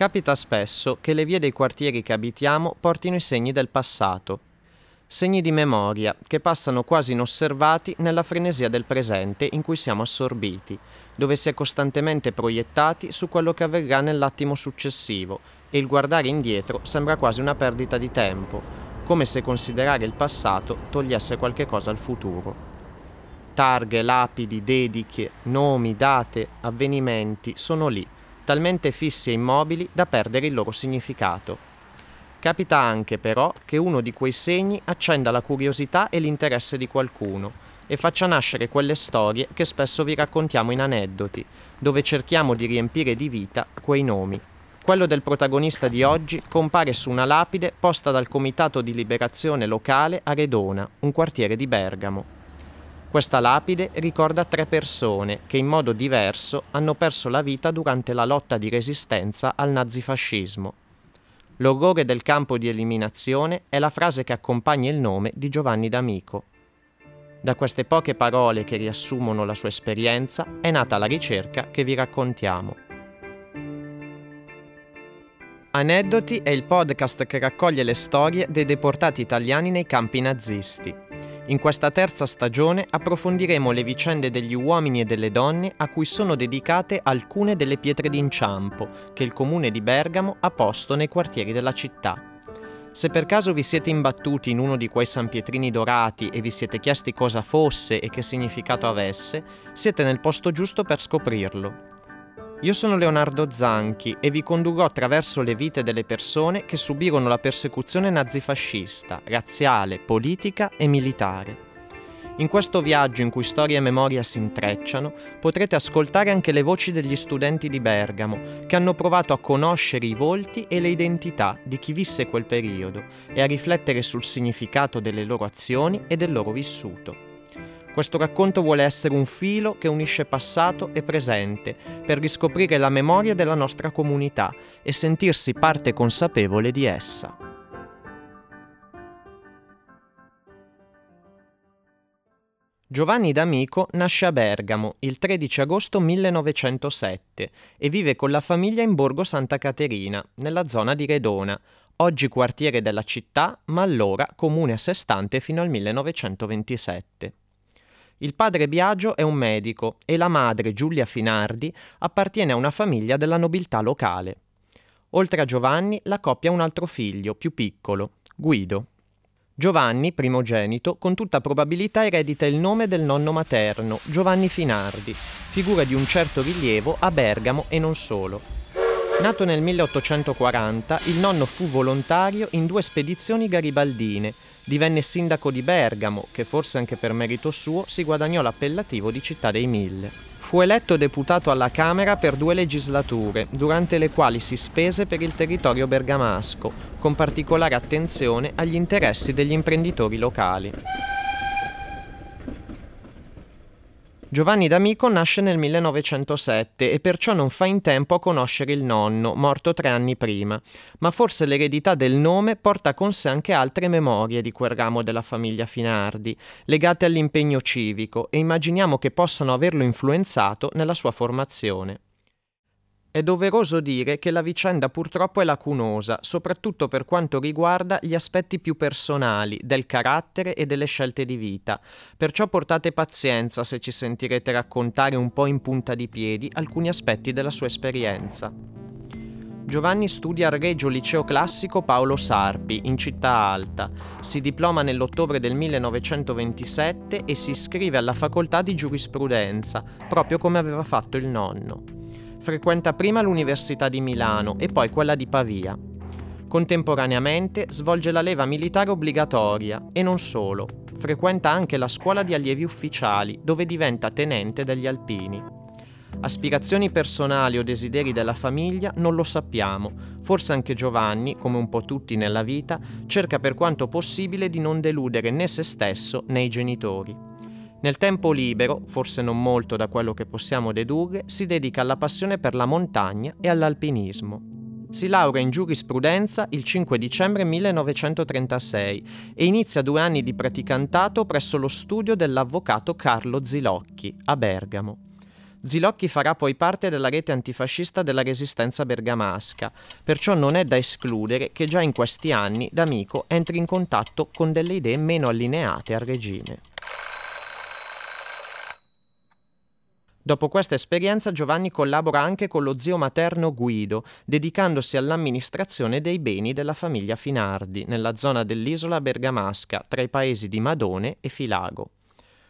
Capita spesso che le vie dei quartieri che abitiamo portino i segni del passato, segni di memoria che passano quasi inosservati nella frenesia del presente in cui siamo assorbiti, dove si è costantemente proiettati su quello che avverrà nell'attimo successivo e il guardare indietro sembra quasi una perdita di tempo, come se considerare il passato togliesse qualche cosa al futuro. Targhe, lapidi, dediche, nomi, date, avvenimenti sono lì talmente fissi e immobili da perdere il loro significato. Capita anche però che uno di quei segni accenda la curiosità e l'interesse di qualcuno e faccia nascere quelle storie che spesso vi raccontiamo in aneddoti, dove cerchiamo di riempire di vita quei nomi. Quello del protagonista di oggi compare su una lapide posta dal Comitato di Liberazione Locale a Redona, un quartiere di Bergamo. Questa lapide ricorda tre persone che in modo diverso hanno perso la vita durante la lotta di resistenza al nazifascismo. L'orrore del campo di eliminazione è la frase che accompagna il nome di Giovanni D'Amico. Da queste poche parole che riassumono la sua esperienza è nata la ricerca che vi raccontiamo. Aneddoti è il podcast che raccoglie le storie dei deportati italiani nei campi nazisti. In questa terza stagione approfondiremo le vicende degli uomini e delle donne a cui sono dedicate alcune delle pietre d'inciampo che il comune di Bergamo ha posto nei quartieri della città. Se per caso vi siete imbattuti in uno di quei sanpietrini dorati e vi siete chiesti cosa fosse e che significato avesse, siete nel posto giusto per scoprirlo. Io sono Leonardo Zanchi e vi condurrò attraverso le vite delle persone che subirono la persecuzione nazifascista, razziale, politica e militare. In questo viaggio in cui storia e memoria si intrecciano, potrete ascoltare anche le voci degli studenti di Bergamo, che hanno provato a conoscere i volti e le identità di chi visse quel periodo e a riflettere sul significato delle loro azioni e del loro vissuto. Questo racconto vuole essere un filo che unisce passato e presente per riscoprire la memoria della nostra comunità e sentirsi parte consapevole di essa. Giovanni D'Amico nasce a Bergamo il 13 agosto 1907 e vive con la famiglia in Borgo Santa Caterina, nella zona di Redona, oggi quartiere della città, ma allora comune a sé stante fino al 1927. Il padre Biagio è un medico e la madre, Giulia Finardi, appartiene a una famiglia della nobiltà locale. Oltre a Giovanni, la coppia ha un altro figlio, più piccolo, Guido. Giovanni, primogenito, con tutta probabilità eredita il nome del nonno materno, Giovanni Finardi, figura di un certo rilievo a Bergamo e non solo. Nato nel 1840, il nonno fu volontario in due spedizioni garibaldine Divenne sindaco di Bergamo, che forse anche per merito suo si guadagnò l'appellativo di città dei mille. Fu eletto deputato alla Camera per due legislature, durante le quali si spese per il territorio bergamasco, con particolare attenzione agli interessi degli imprenditori locali. Giovanni D'Amico nasce nel 1907 e perciò non fa in tempo a conoscere il nonno, morto tre anni prima, ma forse l'eredità del nome porta con sé anche altre memorie di quel ramo della famiglia Finardi, legate all'impegno civico e immaginiamo che possano averlo influenzato nella sua formazione. È doveroso dire che la vicenda purtroppo è lacunosa, soprattutto per quanto riguarda gli aspetti più personali del carattere e delle scelte di vita, perciò portate pazienza se ci sentirete raccontare un po' in punta di piedi alcuni aspetti della sua esperienza. Giovanni studia al Regio Liceo Classico Paolo Sarpi, in Città Alta, si diploma nell'ottobre del 1927 e si iscrive alla facoltà di giurisprudenza, proprio come aveva fatto il nonno. Frequenta prima l'Università di Milano e poi quella di Pavia. Contemporaneamente svolge la leva militare obbligatoria e non solo, frequenta anche la scuola di allievi ufficiali dove diventa tenente degli alpini. Aspirazioni personali o desideri della famiglia non lo sappiamo, forse anche Giovanni, come un po' tutti nella vita, cerca per quanto possibile di non deludere né se stesso né i genitori. Nel tempo libero, forse non molto da quello che possiamo dedurre, si dedica alla passione per la montagna e all'alpinismo. Si laurea in giurisprudenza il 5 dicembre 1936 e inizia due anni di praticantato presso lo studio dell'avvocato Carlo Zilocchi a Bergamo. Zilocchi farà poi parte della rete antifascista della resistenza bergamasca, perciò non è da escludere che già in questi anni D'Amico entri in contatto con delle idee meno allineate al regime. Dopo questa esperienza Giovanni collabora anche con lo zio materno Guido, dedicandosi all'amministrazione dei beni della famiglia Finardi, nella zona dell'isola bergamasca, tra i paesi di Madone e Filago.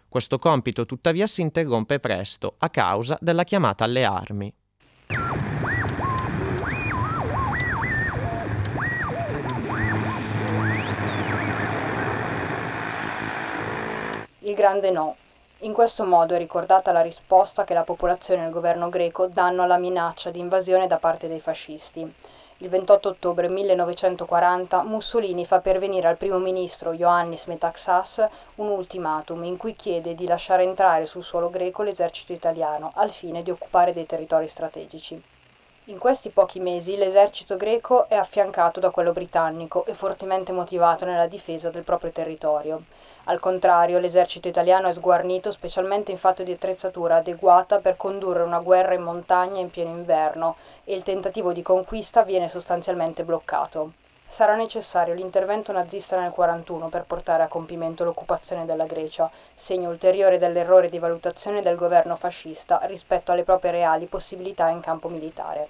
Questo compito tuttavia si interrompe presto a causa della chiamata alle armi. Il grande no. In questo modo è ricordata la risposta che la popolazione e il governo greco danno alla minaccia di invasione da parte dei fascisti. Il 28 ottobre 1940 Mussolini fa pervenire al primo ministro Ioannis Metaxas un ultimatum in cui chiede di lasciare entrare sul suolo greco l'esercito italiano al fine di occupare dei territori strategici. In questi pochi mesi l'esercito greco è affiancato da quello britannico e fortemente motivato nella difesa del proprio territorio. Al contrario, l'esercito italiano è sguarnito specialmente in fatto di attrezzatura adeguata per condurre una guerra in montagna in pieno inverno e il tentativo di conquista viene sostanzialmente bloccato. Sarà necessario l'intervento nazista nel 1941 per portare a compimento l'occupazione della Grecia, segno ulteriore dell'errore di valutazione del governo fascista rispetto alle proprie reali possibilità in campo militare.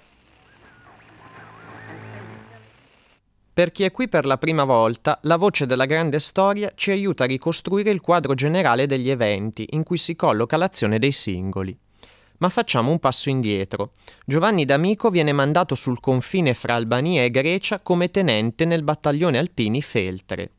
Per chi è qui per la prima volta, la voce della grande storia ci aiuta a ricostruire il quadro generale degli eventi in cui si colloca l'azione dei singoli. Ma facciamo un passo indietro. Giovanni D'Amico viene mandato sul confine fra Albania e Grecia come tenente nel battaglione alpini Feltre.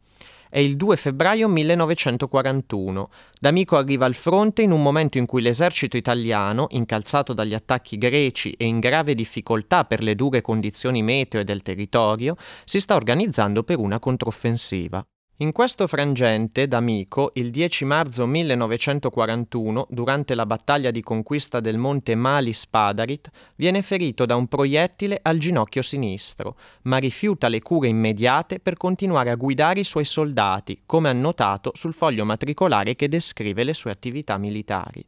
È il 2 febbraio 1941. D'Amico arriva al fronte in un momento in cui l'esercito italiano, incalzato dagli attacchi greci e in grave difficoltà per le dure condizioni meteo e del territorio, si sta organizzando per una controffensiva. In questo frangente, D'Amico, il 10 marzo 1941, durante la battaglia di conquista del monte Mali Spadarit, viene ferito da un proiettile al ginocchio sinistro, ma rifiuta le cure immediate per continuare a guidare i suoi soldati, come annotato sul foglio matricolare che descrive le sue attività militari.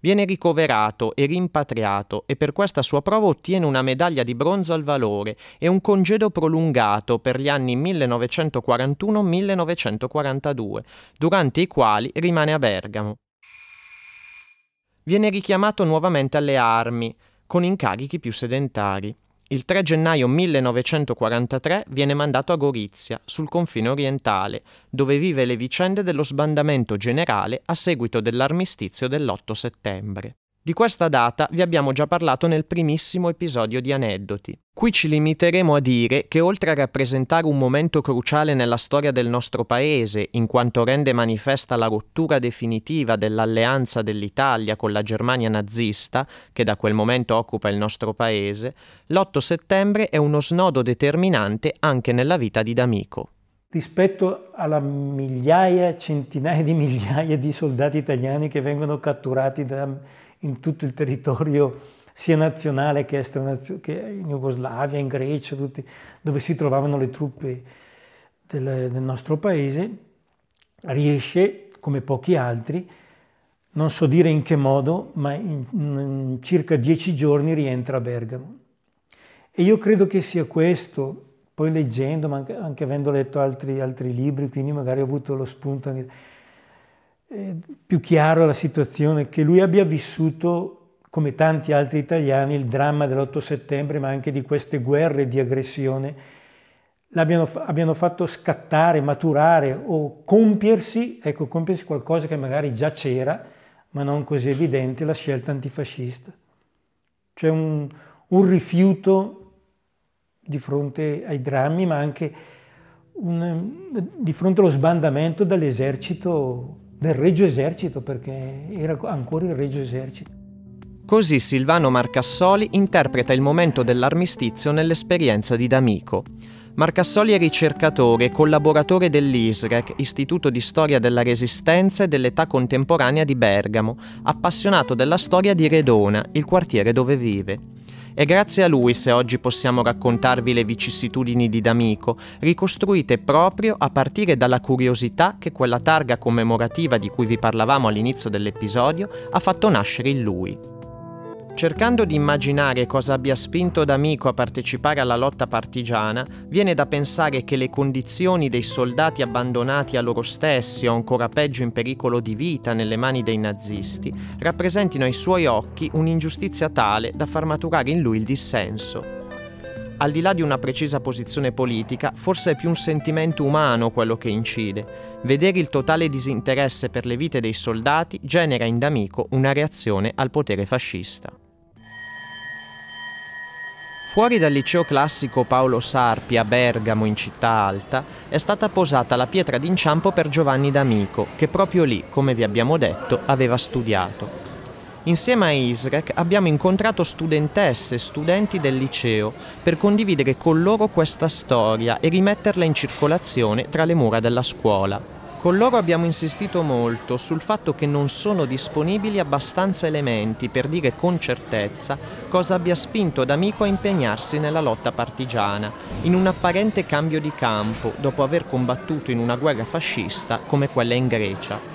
Viene ricoverato e rimpatriato e per questa sua prova ottiene una medaglia di bronzo al valore e un congedo prolungato per gli anni 1941-1942, durante i quali rimane a Bergamo. Viene richiamato nuovamente alle armi, con incarichi più sedentari. Il 3 gennaio 1943 viene mandato a Gorizia, sul confine orientale, dove vive le vicende dello sbandamento generale a seguito dell'armistizio dell'8 settembre. Di questa data vi abbiamo già parlato nel primissimo episodio di Aneddoti. Qui ci limiteremo a dire che oltre a rappresentare un momento cruciale nella storia del nostro paese, in quanto rende manifesta la rottura definitiva dell'alleanza dell'Italia con la Germania nazista, che da quel momento occupa il nostro paese, l'8 settembre è uno snodo determinante anche nella vita di D'Amico rispetto alla migliaia, centinaia di migliaia di soldati italiani che vengono catturati da, in tutto il territorio sia nazionale che, che in Jugoslavia, in Grecia, tutti, dove si trovavano le truppe del, del nostro paese, riesce, come pochi altri, non so dire in che modo, ma in, in circa dieci giorni rientra a Bergamo. E io credo che sia questo, poi leggendo, ma anche, anche avendo letto altri, altri, libri, quindi magari ho avuto lo spunto anche, eh, più chiaro la situazione, che lui abbia vissuto, come tanti altri italiani, il dramma dell'8 settembre, ma anche di queste guerre di aggressione, l'abbiano abbiano fatto scattare, maturare o compiersi, ecco, compiersi qualcosa che magari già c'era, ma non così evidente, la scelta antifascista. Cioè un, un rifiuto di fronte ai drammi, ma anche un, di fronte allo sbandamento dell'esercito del Regio Esercito, perché era ancora il Regio Esercito. Così Silvano Marcassoli interpreta il momento dell'armistizio nell'esperienza di D'Amico. Marcassoli è ricercatore e collaboratore dell'ISREC, Istituto di Storia della Resistenza e dell'Età Contemporanea di Bergamo, appassionato della storia di Redona, il quartiere dove vive. È grazie a lui se oggi possiamo raccontarvi le vicissitudini di D'Amico, ricostruite proprio a partire dalla curiosità che quella targa commemorativa di cui vi parlavamo all'inizio dell'episodio ha fatto nascere in lui. Cercando di immaginare cosa abbia spinto D'Amico a partecipare alla lotta partigiana, viene da pensare che le condizioni dei soldati abbandonati a loro stessi o ancora peggio in pericolo di vita nelle mani dei nazisti rappresentino ai suoi occhi un'ingiustizia tale da far maturare in lui il dissenso. Al di là di una precisa posizione politica, forse è più un sentimento umano quello che incide. Vedere il totale disinteresse per le vite dei soldati genera in D'Amico una reazione al potere fascista. Fuori dal liceo classico Paolo Sarpi a Bergamo in città alta è stata posata la pietra d'inciampo per Giovanni D'Amico, che proprio lì, come vi abbiamo detto, aveva studiato. Insieme a Isrek abbiamo incontrato studentesse e studenti del liceo per condividere con loro questa storia e rimetterla in circolazione tra le mura della scuola. Con loro abbiamo insistito molto sul fatto che non sono disponibili abbastanza elementi per dire con certezza cosa abbia spinto D'Amico a impegnarsi nella lotta partigiana, in un apparente cambio di campo dopo aver combattuto in una guerra fascista come quella in Grecia.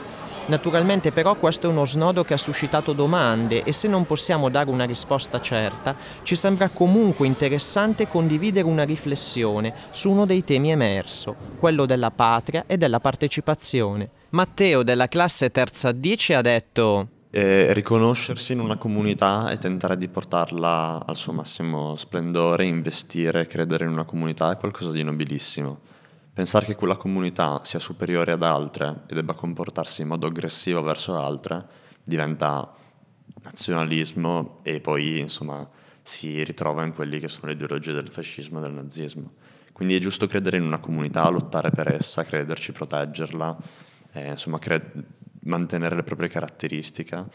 Naturalmente però questo è uno snodo che ha suscitato domande e se non possiamo dare una risposta certa, ci sembra comunque interessante condividere una riflessione su uno dei temi emerso, quello della patria e della partecipazione. Matteo della classe terza D ci ha detto e riconoscersi in una comunità e tentare di portarla al suo massimo splendore, investire, credere in una comunità è qualcosa di nobilissimo. Pensare che quella comunità sia superiore ad altre e debba comportarsi in modo aggressivo verso altre diventa nazionalismo e poi insomma si ritrova in quelli che sono le ideologie del fascismo e del nazismo. Quindi è giusto credere in una comunità, lottare per essa, crederci, proteggerla, eh, insomma cre- mantenere le proprie caratteristiche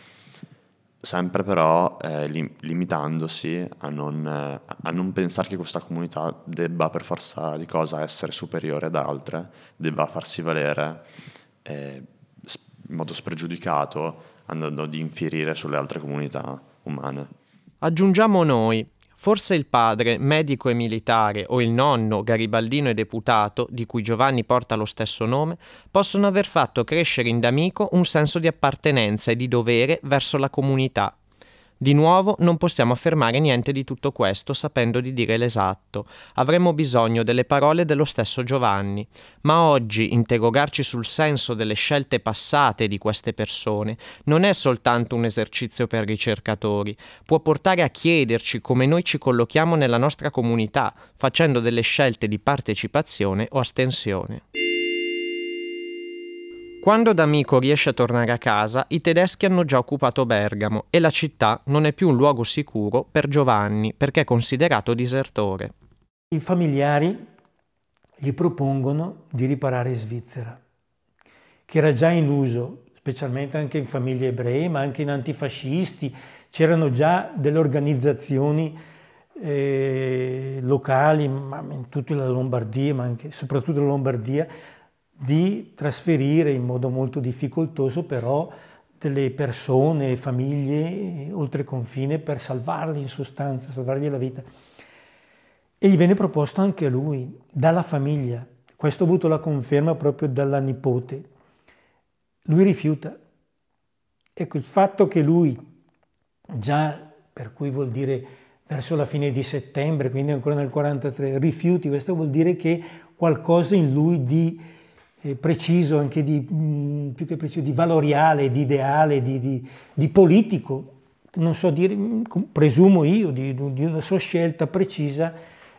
sempre però eh, lim- limitandosi a non, eh, a non, pensare che questa comunità debba per forza di cosa essere superiore ad altre, debba farsi valere eh, in modo spregiudicato andando ad infierire sulle altre comunità umane. Aggiungiamo noi, Forse il padre, medico e militare, o il nonno, garibaldino e deputato, di cui Giovanni porta lo stesso nome, possono aver fatto crescere in D'Amico un senso di appartenenza e di dovere verso la comunità, di nuovo non possiamo affermare niente di tutto questo sapendo di dire l'esatto. Avremmo bisogno delle parole dello stesso Giovanni. Ma oggi interrogarci sul senso delle scelte passate di queste persone non è soltanto un esercizio per ricercatori, può portare a chiederci come noi ci collochiamo nella nostra comunità, facendo delle scelte di partecipazione o astensione. Quando D'Amico riesce a tornare a casa, i tedeschi hanno già occupato Bergamo e la città non è più un luogo sicuro per Giovanni perché è considerato disertore. I familiari gli propongono di riparare in Svizzera, che era già in uso, specialmente anche in famiglie ebree, ma anche in antifascisti. C'erano già delle organizzazioni eh, locali, ma in tutta la Lombardia, ma anche, soprattutto la Lombardia, di trasferire in modo molto difficoltoso però delle persone, famiglie oltre confine per salvarli in sostanza, salvargli la vita. E gli viene proposto anche a lui, dalla famiglia. Questo ha avuto la conferma proprio dalla nipote. Lui rifiuta. Ecco, il fatto che lui, già per cui vuol dire verso la fine di settembre, quindi ancora nel 43, rifiuti, questo vuol dire che qualcosa in lui di eh, preciso, anche di, mh, mm, più che preciso, di valoriale, di ideale, di, di, di politico, non so dire, mm, presumo io, di, di, una sua scelta precisa,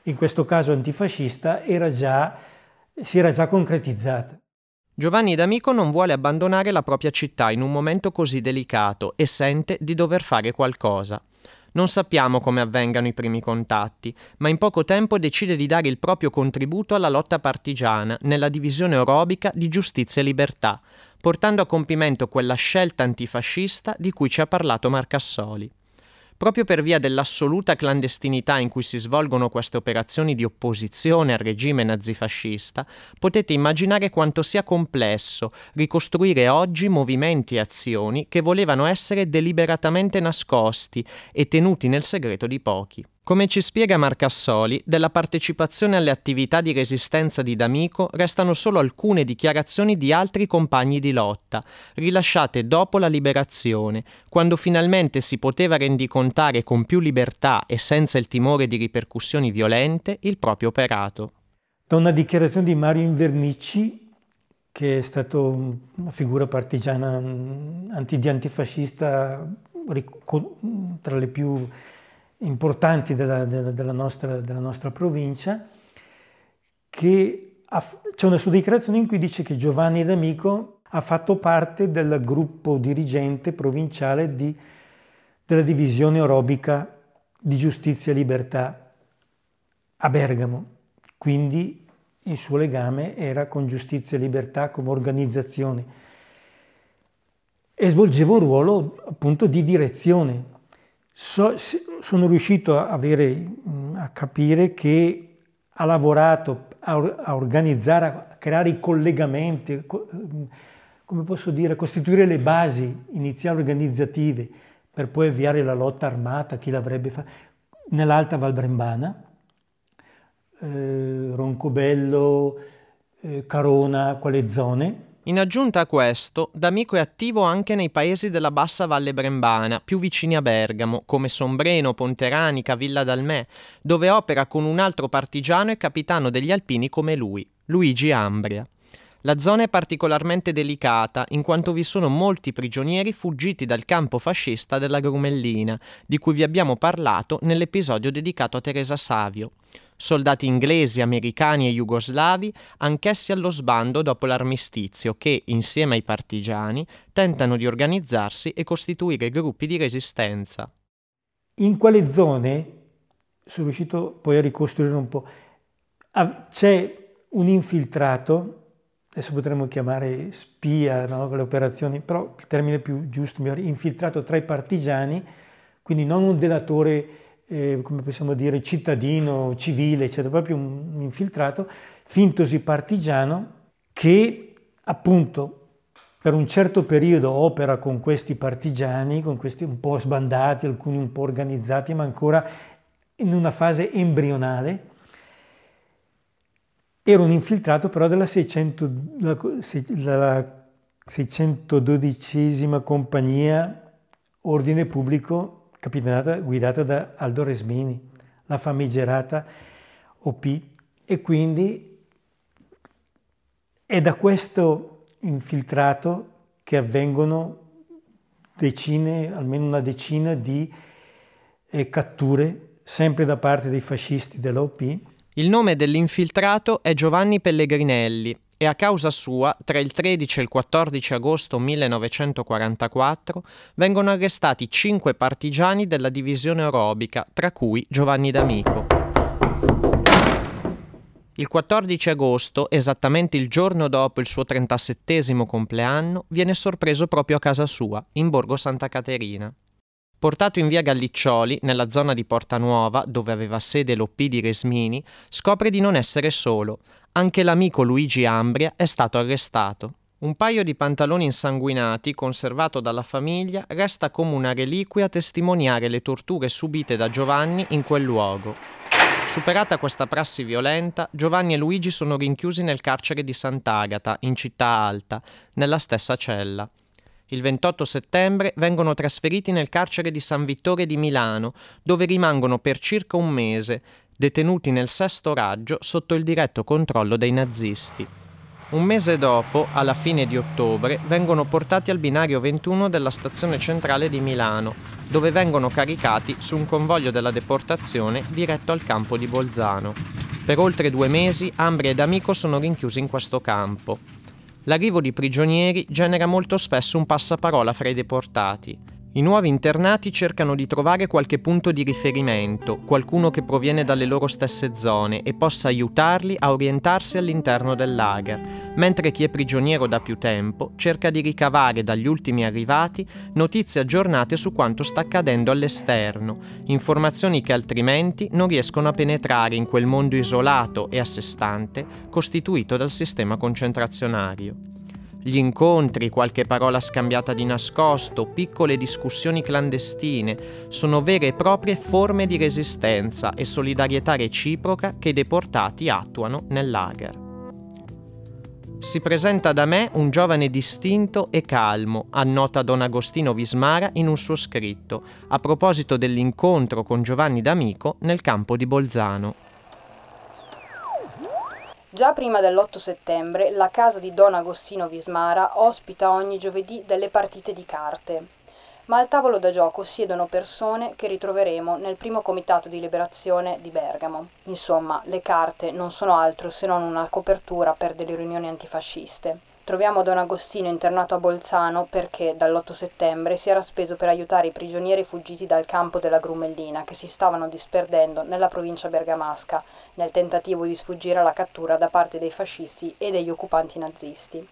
in questo caso antifascista, era già, si era già concretizzata. Giovanni D'Amico non vuole abbandonare la propria città in un momento così delicato e sente di dover fare qualcosa. Non sappiamo come avvengano i primi contatti, ma in poco tempo decide di dare il proprio contributo alla lotta partigiana nella divisione orobica di giustizia e libertà, portando a compimento quella scelta antifascista di cui ci ha parlato Marcassoli. Proprio per via dell'assoluta clandestinità in cui si svolgono queste operazioni di opposizione al regime nazifascista, potete immaginare quanto sia complesso ricostruire oggi movimenti e azioni che volevano essere deliberatamente nascosti e tenuti nel segreto di pochi. Come ci spiega Marcassoli, della partecipazione alle attività di resistenza di D'Amico restano solo alcune dichiarazioni di altri compagni di lotta, rilasciate dopo la liberazione, quando finalmente si poteva rendicontare con più libertà e senza il timore di ripercussioni violente il proprio operato. Da una dichiarazione di Mario Invernici, che è stato una figura partigiana anti, antifascista tra le più importanti della, della, della, nostra, della nostra, provincia, che ha, c'è una sua dichiarazione in cui dice che Giovanni D'Amico ha fatto parte del gruppo dirigente provinciale di, della divisione orobica di giustizia e libertà a Bergamo. Quindi il suo legame era con giustizia e libertà come organizzazione e svolgeva un ruolo appunto di direzione So, sono riuscito a, avere, a capire che ha lavorato a, a, organizzare, a creare i collegamenti, come posso dire, a costituire le basi iniziali organizzative per poi avviare la lotta armata, chi l'avrebbe fatto, nell'Alta Val Brembana, eh, Roncobello, eh, Carona, quelle zone in aggiunta a questo, D'Amico è attivo anche nei paesi della bassa Valle Brembana, più vicini a Bergamo, come Sombreno, Ponteranica, Villa d'Almè, dove opera con un altro partigiano e capitano degli alpini come lui, Luigi Ambria. La zona è particolarmente delicata in quanto vi sono molti prigionieri fuggiti dal campo fascista della Grumellina, di cui vi abbiamo parlato nell'episodio dedicato a Teresa Savio soldati inglesi, americani e jugoslavi, anch'essi allo sbando dopo l'armistizio che, insieme ai partigiani, tentano di organizzarsi e costituire gruppi di resistenza. In quale zone, sono riuscito poi a ricostruire un po', c'è un infiltrato, adesso potremmo chiamare spia, no, le operazioni, però il termine più giusto, infiltrato tra i partigiani, quindi non un delatore eh, come possiamo dire, cittadino, civile, eccetera, proprio un infiltrato, fintosi partigiano, che appunto per un certo periodo opera con questi partigiani, con questi un po' sbandati, alcuni un po' organizzati, ma ancora in una fase embrionale. Era un infiltrato però della 600, la, la 612 compagnia ordine pubblico capitanata guidata da Aldo Resmini, la famigerata OP. E quindi è da questo infiltrato che avvengono decine, almeno una decina di eh, catture, sempre da parte dei fascisti dell'OP. Il nome dell'infiltrato è Giovanni Pellegrinelli e a causa sua, tra il 13 e il 14 agosto 1944, vengono arrestati cinque partigiani della divisione orobica, tra cui Giovanni D'Amico. Il 14 agosto, esattamente il giorno dopo il suo 37 compleanno, viene sorpreso proprio a casa sua, in Borgo Santa Caterina. Portato in via Galliccioli, nella zona di Porta Nuova, dove aveva sede l'OP di Resmini, scopre di non essere solo. Anche l'amico Luigi Ambria è stato arrestato. Un paio di pantaloni insanguinati, conservato dalla famiglia, resta come una reliquia a testimoniare le torture subite da Giovanni in quel luogo. Superata questa prassi violenta, Giovanni e Luigi sono rinchiusi nel carcere di Sant'Agata, in città alta, nella stessa cella. Il 28 settembre vengono trasferiti nel carcere di San Vittore di Milano, dove rimangono per circa un mese, detenuti nel sesto raggio sotto il diretto controllo dei nazisti. Un mese dopo, alla fine di ottobre, vengono portati al binario 21 della stazione centrale di Milano, dove vengono caricati su un convoglio della deportazione diretto al campo di Bolzano. Per oltre due mesi Ambria ed Amico sono rinchiusi in questo campo. L'arrivo di prigionieri genera molto spesso un passaparola fra i deportati. I nuovi internati cercano di trovare qualche punto di riferimento, qualcuno che proviene dalle loro stesse zone e possa aiutarli a orientarsi all'interno del lager, mentre chi è prigioniero da più tempo cerca di ricavare dagli ultimi arrivati notizie aggiornate su quanto sta accadendo all'esterno, informazioni che altrimenti non riescono a penetrare in quel mondo isolato e a sé stante costituito dal sistema concentrazionario. Gli incontri, qualche parola scambiata di nascosto, piccole discussioni clandestine sono vere e proprie forme di resistenza e solidarietà reciproca che i deportati attuano nel lager. Si presenta da me un giovane distinto e calmo, annota Don Agostino Vismara in un suo scritto, a proposito dell'incontro con Giovanni D'Amico nel campo di Bolzano. Già prima dell'8 settembre la casa di Don Agostino Vismara ospita ogni giovedì delle partite di carte. Ma al tavolo da gioco siedono persone che ritroveremo nel primo comitato di liberazione di Bergamo. Insomma, le carte non sono altro se non una copertura per delle riunioni antifasciste. Troviamo Don Agostino internato a Bolzano perché dall'8 settembre si era speso per aiutare i prigionieri fuggiti dal campo della Grumellina che si stavano disperdendo nella provincia bergamasca nel tentativo di sfuggire alla cattura da parte dei fascisti e degli occupanti nazisti.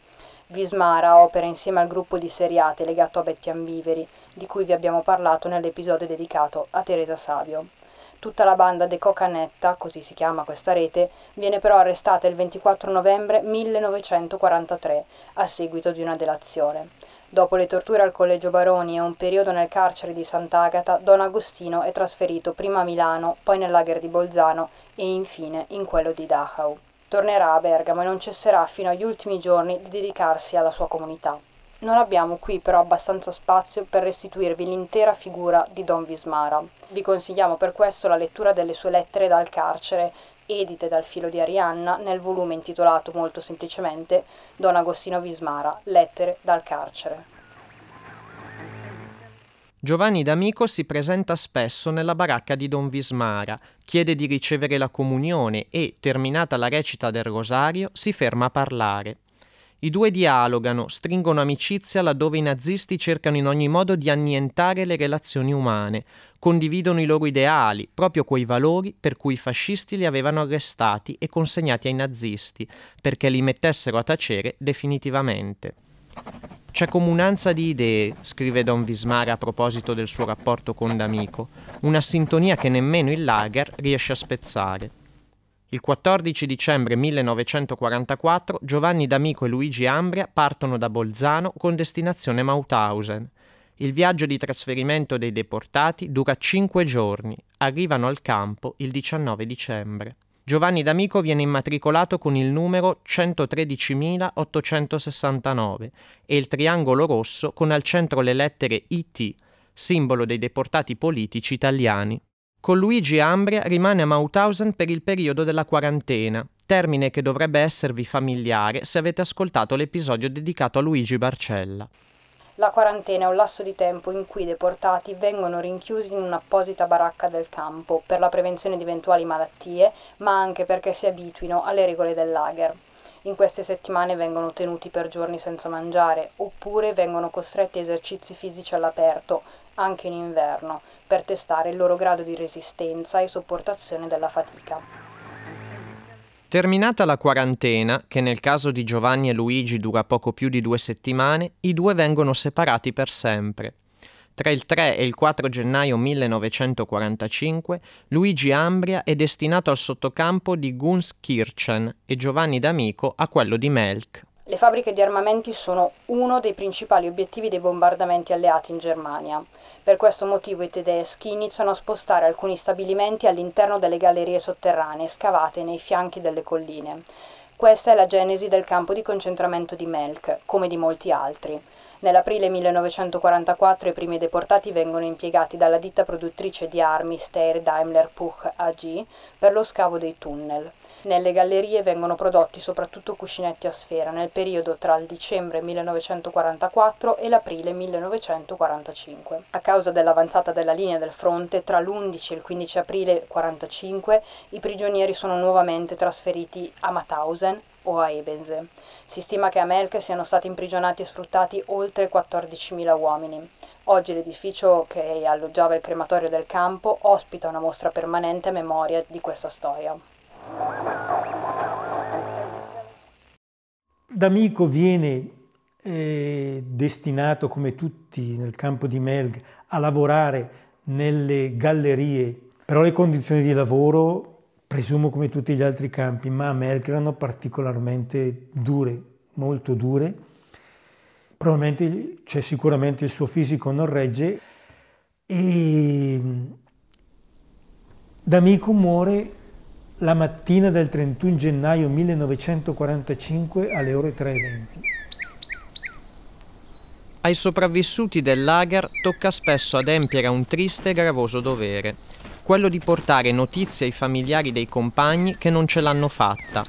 Vismara opera insieme al gruppo di seriate legato a Betty Ambiveri, di cui vi abbiamo parlato nell'episodio dedicato a Teresa Savio. Tutta la banda de Cocanetta, così si chiama questa rete, viene però arrestata il 24 novembre 1943 a seguito di una delazione. Dopo le torture al Collegio Baroni e un periodo nel carcere di Sant'Agata, Don Agostino è trasferito prima a Milano, poi nel lager di Bolzano e infine in quello di Dachau. Tornerà a Bergamo e non cesserà fino agli ultimi giorni di dedicarsi alla sua comunità. Non abbiamo qui però abbastanza spazio per restituirvi l'intera figura di Don Vismara. Vi consigliamo per questo la lettura delle sue lettere dal carcere, edite dal filo di Arianna, nel volume intitolato molto semplicemente Don Agostino Vismara, lettere dal carcere. Giovanni D'Amico si presenta spesso nella baracca di Don Vismara, chiede di ricevere la comunione e, terminata la recita del rosario, si ferma a parlare. I due dialogano, stringono amicizia laddove i nazisti cercano in ogni modo di annientare le relazioni umane, condividono i loro ideali, proprio quei valori per cui i fascisti li avevano arrestati e consegnati ai nazisti, perché li mettessero a tacere definitivamente. C'è comunanza di idee, scrive Don Vismara a proposito del suo rapporto con D'Amico, una sintonia che nemmeno il lager riesce a spezzare. Il 14 dicembre 1944 Giovanni D'Amico e Luigi Ambria partono da Bolzano con destinazione Mauthausen. Il viaggio di trasferimento dei deportati dura cinque giorni. Arrivano al campo il 19 dicembre. Giovanni D'Amico viene immatricolato con il numero 113.869 e il triangolo rosso con al centro le lettere IT, simbolo dei deportati politici italiani. Con Luigi Ambria rimane a Mauthausen per il periodo della quarantena, termine che dovrebbe esservi familiare se avete ascoltato l'episodio dedicato a Luigi Barcella. La quarantena è un lasso di tempo in cui i deportati vengono rinchiusi in un'apposita baracca del campo per la prevenzione di eventuali malattie, ma anche perché si abituino alle regole del lager. In queste settimane vengono tenuti per giorni senza mangiare, oppure vengono costretti a esercizi fisici all'aperto, anche in inverno, per testare il loro grado di resistenza e sopportazione della fatica. Terminata la quarantena, che nel caso di Giovanni e Luigi dura poco più di due settimane, i due vengono separati per sempre. Tra il 3 e il 4 gennaio 1945 Luigi Ambria è destinato al sottocampo di Gunskirchen e Giovanni D'Amico a quello di Melk. Le fabbriche di armamenti sono uno dei principali obiettivi dei bombardamenti alleati in Germania. Per questo motivo i tedeschi iniziano a spostare alcuni stabilimenti all'interno delle gallerie sotterranee scavate nei fianchi delle colline. Questa è la genesi del campo di concentramento di Melk, come di molti altri. Nell'aprile 1944 i primi deportati vengono impiegati dalla ditta produttrice di armi Steyr Daimler Puch AG per lo scavo dei tunnel. Nelle gallerie vengono prodotti soprattutto cuscinetti a sfera nel periodo tra il dicembre 1944 e l'aprile 1945. A causa dell'avanzata della linea del fronte, tra l'11 e il 15 aprile 1945 i prigionieri sono nuovamente trasferiti a Mauthausen o a Ebense. Si stima che a Melk siano stati imprigionati e sfruttati oltre 14.000 uomini. Oggi l'edificio che alloggiava il crematorio del campo ospita una mostra permanente a memoria di questa storia. D'Amico viene eh, destinato, come tutti nel campo di Melg, a lavorare nelle gallerie, però le condizioni di lavoro, presumo come tutti gli altri campi, ma a Melg erano particolarmente dure, molto dure, probabilmente, cioè sicuramente il suo fisico non regge. E D'Amico muore la mattina del 31 gennaio 1945 alle ore 3.20. Ai sopravvissuti del lager tocca spesso adempiere a un triste e gravoso dovere, quello di portare notizie ai familiari dei compagni che non ce l'hanno fatta.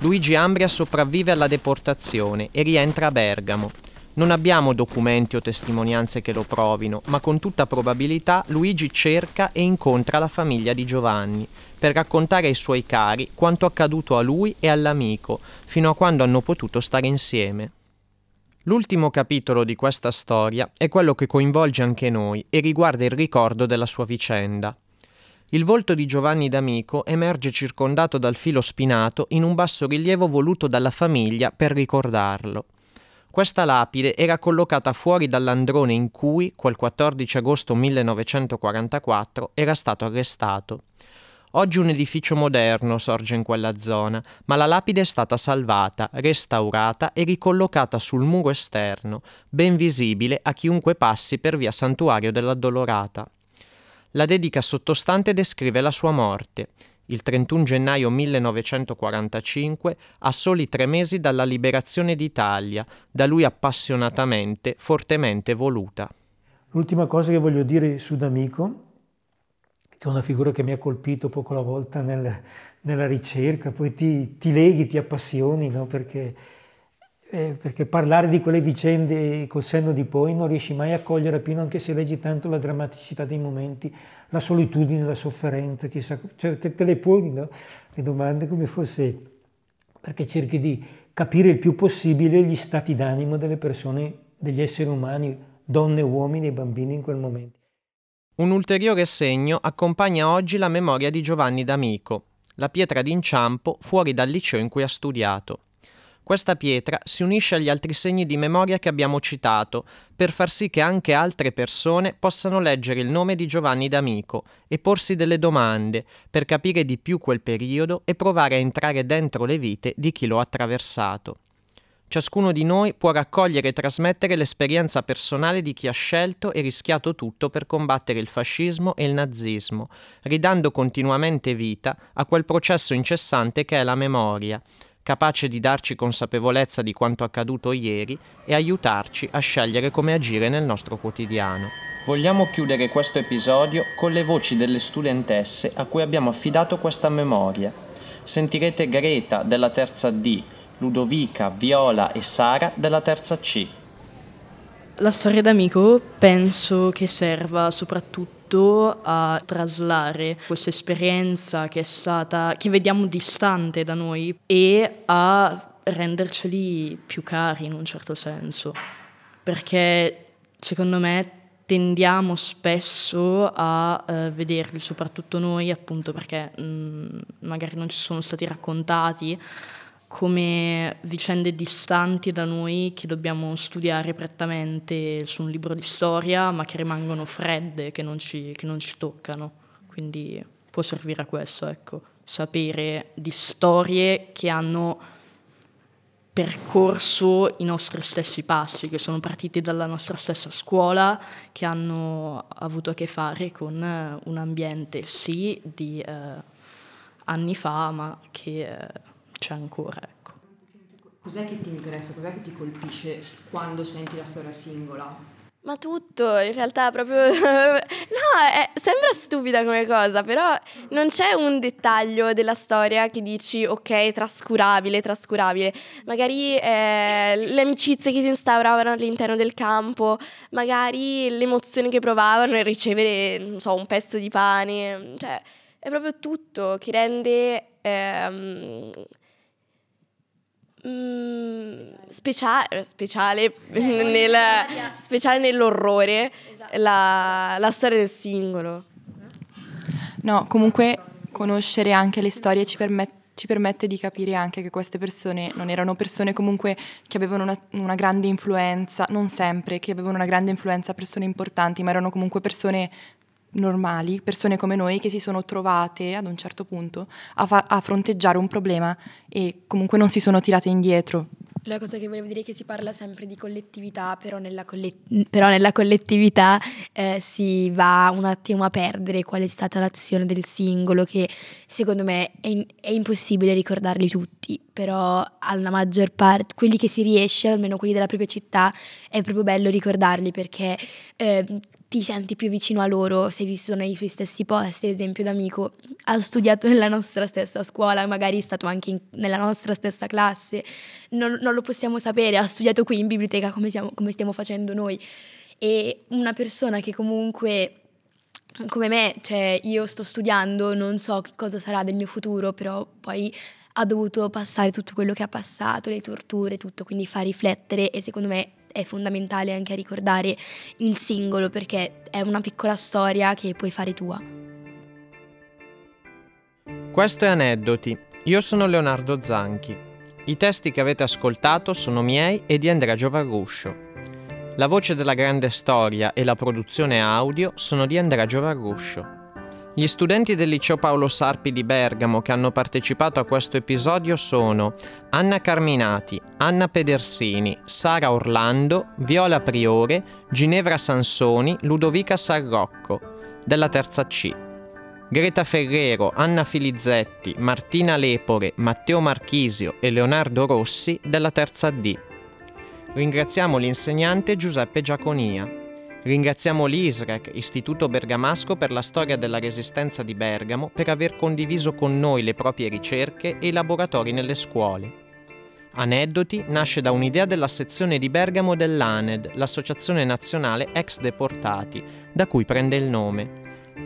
Luigi Ambria sopravvive alla deportazione e rientra a Bergamo. Non abbiamo documenti o testimonianze che lo provino, ma con tutta probabilità Luigi cerca e incontra la famiglia di Giovanni per raccontare ai suoi cari quanto accaduto a lui e all'amico, fino a quando hanno potuto stare insieme. L'ultimo capitolo di questa storia è quello che coinvolge anche noi e riguarda il ricordo della sua vicenda. Il volto di Giovanni D'Amico emerge circondato dal filo spinato in un basso rilievo voluto dalla famiglia per ricordarlo. Questa lapide era collocata fuori dall'androne in cui, quel 14 agosto 1944, era stato arrestato. Oggi un edificio moderno sorge in quella zona, ma la lapide è stata salvata, restaurata e ricollocata sul muro esterno, ben visibile a chiunque passi per via Santuario dell'Addolorata. La dedica sottostante descrive la sua morte, il 31 gennaio 1945, a soli tre mesi dalla liberazione d'Italia, da lui appassionatamente, fortemente voluta. L'ultima cosa che voglio dire su D'Amico che è una figura che mi ha colpito poco alla volta nel, nella ricerca, poi ti, ti, leghi, ti appassioni, no? perché, eh, perché, parlare di quelle vicende col senno di poi non riesci mai a cogliere appieno, anche se leggi tanto la drammaticità dei momenti, la solitudine, la sofferenza, chissà, cioè te, te le poni no? le domande come fosse, perché cerchi di capire il più possibile gli stati d'animo delle persone, degli esseri umani, donne, uomini e bambini in quel momento. Un ulteriore segno accompagna oggi la memoria di Giovanni D'Amico, la pietra d'inciampo fuori dal liceo in cui ha studiato. Questa pietra si unisce agli altri segni di memoria che abbiamo citato per far sì che anche altre persone possano leggere il nome di Giovanni D'Amico e porsi delle domande per capire di più quel periodo e provare a entrare dentro le vite di chi lo ha attraversato. Ciascuno di noi può raccogliere e trasmettere l'esperienza personale di chi ha scelto e rischiato tutto per combattere il fascismo e il nazismo, ridando continuamente vita a quel processo incessante che è la memoria, capace di darci consapevolezza di quanto accaduto ieri e aiutarci a scegliere come agire nel nostro quotidiano. Vogliamo chiudere questo episodio con le voci delle studentesse a cui abbiamo affidato questa memoria. Sentirete Greta della terza D, Ludovica, Viola e Sara della terza C. La storia d'amico penso che serva soprattutto a traslare questa esperienza che è stata, che vediamo distante da noi e a renderceli più cari in un certo senso. Perché secondo me tendiamo spesso a eh, vederli, soprattutto noi, appunto perché mh, mm, magari non ci sono stati raccontati come vicende distanti da noi che dobbiamo studiare prettamente su un libro di storia, ma che rimangono fredde, che non ci, che non ci toccano. Quindi può servire a questo, ecco, sapere di storie che hanno percorso i nostri stessi passi, che sono partiti dalla nostra stessa scuola, che hanno avuto a che fare con un ambiente sì di eh, anni fa, ma che... Eh, c'è ancora. Ecco. Cos'è che ti interessa, cos'è che ti colpisce quando senti la storia singola? Ma tutto, in realtà proprio... no, è, sembra stupida come cosa, però non c'è un dettaglio della storia che dici ok, trascurabile, trascurabile. Magari eh, le amicizie che si instauravano all'interno del campo, magari l'emozione che provavano nel ricevere, non so, un pezzo di pane. Cioè, è proprio tutto che rende... Ehm, Mm, speciale, speciale, eh, nel, speciale nell'orrore esatto. la, la, storia del singolo. No, comunque conoscere anche le storie ci permette ci permette di capire anche che queste persone non erano persone comunque che avevano una, una, grande influenza, non sempre, che avevano una grande influenza, persone importanti, ma erano comunque persone normali, persone come noi che si sono trovate ad un certo punto a, fa- a fronteggiare un problema e comunque non si sono tirate indietro. La cosa che volevo dire è che si parla sempre di collettività, però nella, collet- però nella collettività eh, si va un attimo a perdere qual è stata l'azione del singolo, che secondo me è, in- è impossibile ricordarli tutti, però alla maggior parte, quelli che si riesce, almeno quelli della propria città, è proprio bello ricordarli perché eh, ti senti più vicino a loro, sei visto nei suoi stessi posti, esempio d'amico, ha studiato nella nostra stessa scuola, magari è stato anche in, nella nostra stessa classe, non, non, lo possiamo sapere, ha studiato qui in biblioteca come, siamo, come stiamo facendo noi. E una persona che comunque come me, cioè io sto studiando, non so cosa sarà del mio futuro, però poi ha dovuto passare tutto quello che ha passato, le torture, tutto, quindi fa riflettere e secondo me è fondamentale anche ricordare il singolo perché è una piccola storia che puoi fare tua. Questo è Aneddoti. Io sono Leonardo Zanchi. I testi che avete ascoltato sono miei e di Andrea Giovarruscio. La voce della grande storia e la produzione audio sono di Andrea Giovarruscio. Gli studenti del liceo Paolo Sarpi di Bergamo che hanno partecipato a questo episodio sono Anna Carminati, Anna Pedersini, Sara Orlando, Viola Priore, Ginevra Sansoni, Ludovica Sarrocco, della terza C. Greta Ferrero, Anna Filizzetti, Martina Lepore, Matteo Marchisio e Leonardo Rossi, della terza D. Ringraziamo l'insegnante Giuseppe Giaconia. Ringraziamo l'ISREC, Istituto Bergamasco per la storia della resistenza di Bergamo, per aver condiviso con noi le proprie ricerche e i laboratori nelle scuole. Aneddoti nasce da un'idea della sezione di Bergamo dell'ANED, l'Associazione Nazionale Ex Deportati, da cui prende il nome.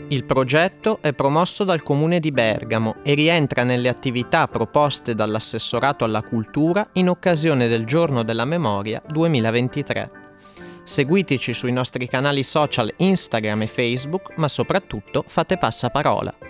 Il progetto è promosso dal Comune di Bergamo e rientra nelle attività proposte dall'Assessorato alla Cultura in occasione del Giorno della Memoria 2023. Seguiteci sui nostri canali social Instagram e Facebook, ma soprattutto fate passaparola.